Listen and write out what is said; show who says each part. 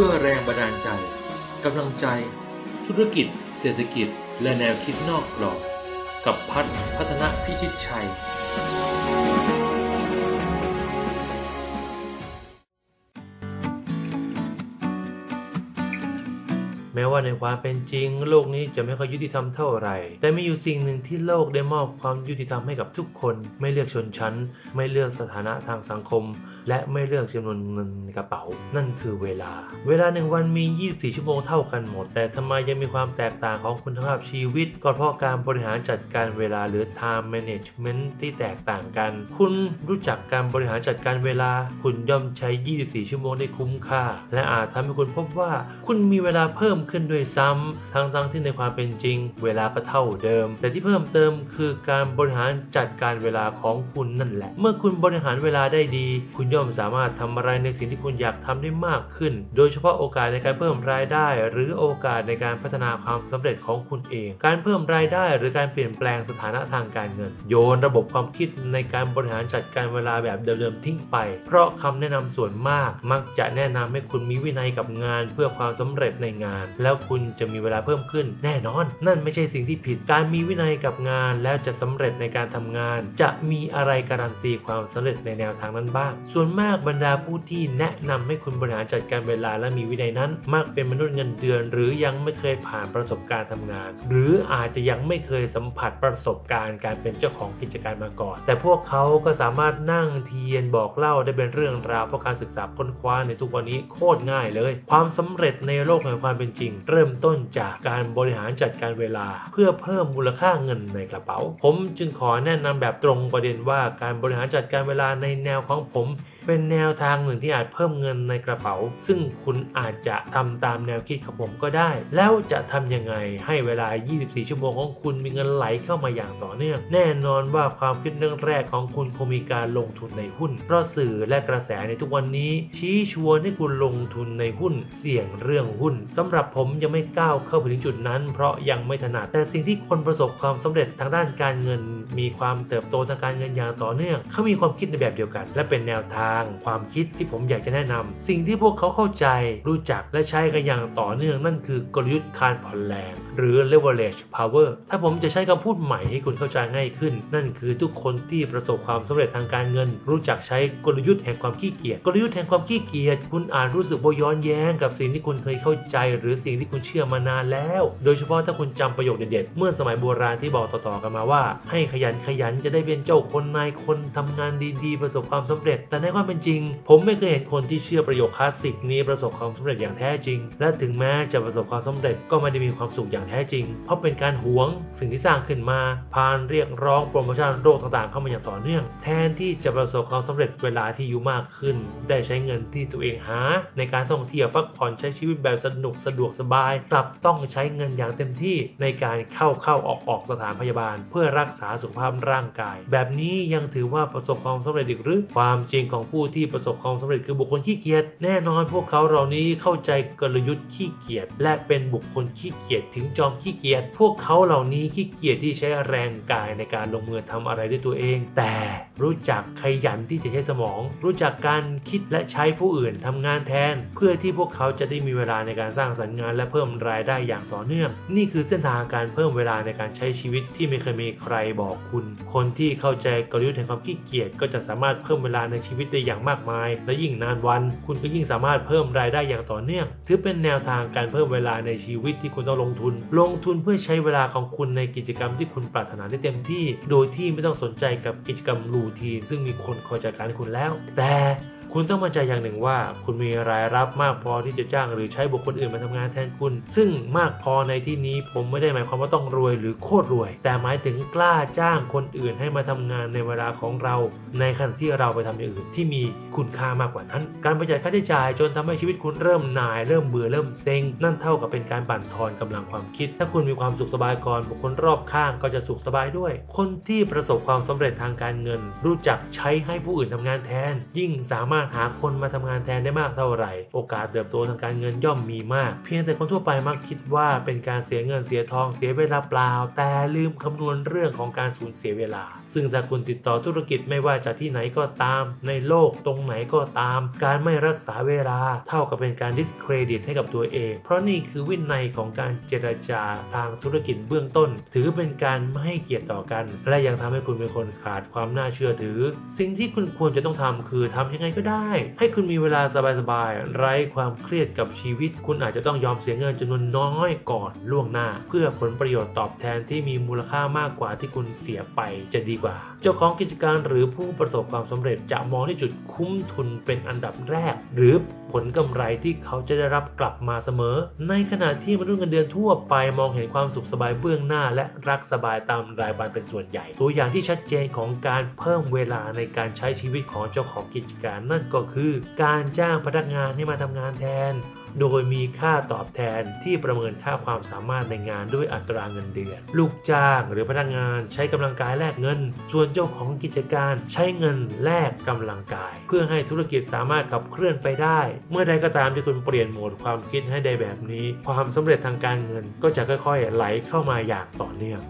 Speaker 1: พื่อแรงบันดาลใจกำลังใจ ธุรกิจ เศรษฐกิจ และแนวคิดนอกกรอบ กับพัฒพัฒนพิชิตชัย
Speaker 2: ม้ว่าในความเป็นจริง โลกนี้จะไม่ค่อยยุติธรรมเท่าไหร่ แต่มีอยู่สิ่งหนึ่งที่โลกได้มอบความยุติธรรมให้กับทุกคน ไม่เลือกชนชั้น ไม่เลือกสถานะทางสังคม และไม่เลือกจำนวนเงินในกระเป๋า นั่นคือเวลา เวลาหนึ่งวันมี 24 ชั่วโมงเท่ากันหมด แต่ทำไมยังมีความแตกต่างของคุณภาพชีวิต ก็เพราะการบริหารจัดการเวลาหรือ time management ที่แตกต่างกัน คุณรู้จักการบริหารจัดการเวลา คุณย่อมใช้ 24 ชั่วโมงได้คุ้มค่า และอาจทำให้คุณพบว่า คุณมีเวลาเพิ่มขึ้นด้วยซ้ำทั้งๆทที่ในความเป็นจริง เวลาก็เท่าเดิม แต่ที่เพิ่มเติมคือการบริหารจัดการเวลาของคุณนั่นแหละ เมื่อคุณบริหารเวลาได้ดี คุณย่อมสามารถทำอะไรในสิ่งที่คุณอยากทำได้มากขึ้น โดยเฉพาะโอกาสในการเพิ่มรายได้ หรือโอกาสในการพัฒนาความสำเร็จของคุณเอง การเพิ่มรายได้ หรือการเปลี่ยนแปลงสถานะทางการเงิน โยนระบบความคิดในการบริหารจัดการเวลาแบบเดิมๆทิ้งไป เพราะคำแนะนำส่วนมาก มักจะแนะนำให้คุณมีวินัยกับงานเพื่อความสำเร็จในงานแล้วคุณจะมีเวลาเพิ่มขึ้น แน่นอน นั่นไม่ใช่สิ่งที่ผิด การมีวินัยกับงาน แล้วจะสำเร็จในการทำงาน จะมีอะไรการันตีความสำเร็จในแนวทางนั้นบ้าง ส่วนมากบรรดาผู้ที่แนะนำให้คุณบริหารจัดการเวลาและมีวินัยนั้น มักเป็นมนุษย์เงินเดือน หรือยังไม่เคยผ่านประสบการณ์ทำงาน หรืออาจจะยังไม่เคยสัมผัสประสบการณ์การเป็นเจ้าของกิจการมาก่อน แต่พวกเขาก็สามารถนั่งเทียนบอกเล่าได้เป็นเรื่องราวเพราะการศึกษาค้นคว้าในทุกวันนี้โคตรง่ายเลย ความสำเร็จในโลกแห่งความเป็นจริงเริ่มต้นจากการบริหารจัดการเวลา เพื่อเพิ่มมูลค่าเงินในกระเป๋า ผมจึงขอแนะนำแบบตรงประเด็นว่าการบริหารจัดการเวลาในแนวของผม เป็นแนวทางหนึ่งที่อาจเพิ่มเงินในกระเป๋า ซึ่งคุณอาจจะทำตามแนวคิดของผมก็ได้ แล้วจะทำยังไงให้เวลา 24 ชั่วโมงของคุณมีเงินไหลเข้ามาอย่างต่อเนื่อง แน่นอนว่าความคิดเรื่องแรกของคุณคงมีการลงทุนในหุ้น เพราะสื่อและกระแสในทุกวันนี้ ชี้ชวนให้คุณลงทุนในหุ้น เสี่ยงเรื่องหุ้นสำหรับผมยังไม่ก้าวเข้าไปถึงจุดนั้น เพราะยังไม่ถนัดแต่สิ่งที่คนประสบความสำเร็จทางด้านการเงิน มีความเติบโตทางการเงินอย่างต่อเนื่อง เขามีความคิดในแบบเดียวกัน และเป็นแนวทางความคิดที่ผมอยากจะแนะนำสิ่งที่พวกเขาเข้าใจรู้จักและใช้กันอย่างต่อเนื่องนั่นคือกลยุทธ์การผ่อนแรง หรือ leverage power ถ้าผมจะใช้คำพูดใหม่ให้คุณเข้าใจง่ายขึ้น นั่นคือทุกคนที่ประสบความสำเร็จทางการเงิน รู้จักใช้กลยุทธ์แห่งความขี้เกียจกลยุทธ์แห่งความขี้เกียจคุณอาจรู้สึกว่าย้อนแย้งกับสิ่งที่คุณเคยเข้าใจ หรือสิ่งที่คุณเชื่อมานานแล้ว โดยเฉพาะถ้าคุณจำประโยคเด็ดๆเมื่อสมัยโบราณที่บอกต่อๆกันมาว่า ให้ขยันขยันจะได้เป็นเจ้าคนนายคนทำงานดีๆ ประสบความสำเร็จ แต่ในความเป็นจริง ผมไม่เคยเห็นคนที่เชื่อประโยคคลาสสิกนี้ประสบความสำเร็จอย่างแท้จริง และถึงแม้จะประสบความสำเร็จก็ไม่ได้มีความสุขอย่างแท้จริง เพราะเป็นการหวงสิ่งที่สร้างขึ้นมาผ่านเรียกร้องโปรโมชั่นโลกต่างๆ เข้ามาอย่างต่อเนื่อง แทนที่จะประสบความสำเร็จเวลาที่อยู่มากขึ้น ได้ใช้เงินที่ตัวเองหา ในการท่องเที่ยวพักผ่อนใช้ชีวิตแบบสนุกสะดวกสบาย กลับต้องใช้เงินอย่างเต็มที่ในการเข้าเข้าออกออกสถานพยาบาล เพื่อรักษาสุขภาพร่างกาย แบบนี้ยังถือว่าประสบความสำเร็จอีกหรือความจริงของผูู้้ที่ประสบความสำเร็จคือบุคคลขี้เกียจแน่นอนพวกเขาเหล่านี้เข้าใจกลยุทธ์ขี้เกียจและเป็นบุคคลขี้เกียจถึงจอมขี้เกียจพวกเขาเหล่านี้ขี้เกียจที่ใช้แรงกายในการลงมือทำอะไรด้วยตัวเอง แต่รู้จักขยันที่จะใช้สมอง รู้จักการคิดและใช้ผู้อื่นทำงานแทน เพื่อที่พวกเขาจะได้มีเวลาในการสร้างสรรค์งานและเพิ่มรายได้อย่างต่อเนื่อง นี่คือเส้นทางการเพิ่มเวลาในการใช้ชีวิตที่ไม่เคยมีใครบอกคุณ คนที่เข้าใจกลยุทธ์แห่งความขี้เกียจก็จะสามารถเพิ่มเวลาในชีวิตได้อย่างมากมาย และยิ่งนานวัน คุณก็ยิ่งสามารถเพิ่มรายได้อย่างต่อเนื่อง ถือเป็นแนวทางการเพิ่มเวลาในชีวิตที่คุณต้องลงทุน ลงทุนเพื่อใช้เวลาของคุณในกิจกรรมที่คุณปรารถนาได้เต็มที่ โดยที่ไม่ต้องสนใจกับกิจกรรมรูทีนซึ่งมีคนคอยจัดการให้คุณแล้ว แต่ คุณต้องมั่นใจอย่างหนึ่งว่า คุณมีรายรับมากพอที่จะจ้างหรือใช้บุคคลอื่นมาทำงานแทนคุณ ซึ่งมากพอในที่นี้ผมไม่ได้หมายความว่าต้องรวยหรือโคตรรวย แต่หมายถึงกล้าจ้างคนอื่นให้มาทำงานในเวลาของเรา ในขณะที่เราไปทำอย่างอื่นที่มีคุณค่ามากกว่านั้น การประหยัดค่าใช้จ่ายจนทำให้ชีวิตคุณเริ่มหน่ายเริ่มเบื่อเริ่มเซ็ง นั่นเท่ากับเป็นการบั่นทอนกำลังความคิด ถ้าคุณมีความสุขสบายก่อนบุคคลรอบข้างก็จะสุขสบายด้วย คนที่ประสบความสำเร็จทางการเงิน รู้จักใช้ให้ผู้อื่นทำงานแทน ยิ่งสามารถารถหาคนมาทำงานแทนได้มากเท่าไหร่ โอกาสเติบโตทางการเงินย่อมมีมาก เพียงแต่คนทั่วไปมักคิดว่าเป็นการเสียเงินเสียทองเสียเวลาเปล่า แต่ลืมคำนวณเรื่องของการสูญเสียเวลา ซึ่งถ้าคุณติดต่อธุรกิจไม่ว่าจะที่ไหนก็ตาม ในโลกตรงไหนก็ตาม การไม่รักษาเวลา เท่ากับเป็นการ discredit ให้กับตัวเอง เพราะนี่คือวินัยของการเจรจาทางธุรกิจเบื้องต้น ถือเป็นการไม่ให้เกียรติต่อกัน และยังทำให้คุณเป็นคนขาดความน่าเชื่อถือ สิ่งที่คุณควรจะต้องทำคือทำยังไงก็ได้ให้คุณมีเวลาสบายๆ ไร้ความเครียดกับชีวิต คุณอาจจะต้องยอมเสียเงินจำนวนน้อยก่อนล่วงหน้า เพื่อผลประโยชน์ตอบแทนที่มีมูลค่ามากกว่าที่คุณเสียไปจะดีกว่า เจ้าของกิจการหรือผู้ประสบความสำเร็จจะมองที่จุดคุ้มทุนเป็นอันดับแรก หรือผลกำไรที่เขาจะได้รับกลับมาเสมอ ในขณะที่มนุษย์เงินเดือนทั่วไปมองเห็นความสุขสบายเบื้องหน้า และรักสบายตามรายวันเป็นส่วนใหญ่ ตัวอย่างที่ชัดเจนของการเพิ่มเวลาในการใช้ชีวิตของเจ้าของกิจการนันั่นก็คือการจ้างพนักงานให้มาทำงานแทน โดยมีค่าตอบแทนที่ประเมินค่าความสามารถในงานด้วยอัตราเงินเดือน ลูกจ้างหรือพนักงานใช้กำลังกายแลกเงิน ส่วนเจ้าของกิจการใช้เงินแลกกำลังกาย เพื่อให้ธุรกิจสามารถขับเคลื่อนไปได้ เมื่อใดก็ตามที่คุณเปลี่ยนโหมดความคิดให้ได้แบบนี้ ความสำเร็จทางการเงินก็จะค่อยๆ ไหลเข้ามาอย่างต่อเนื่อง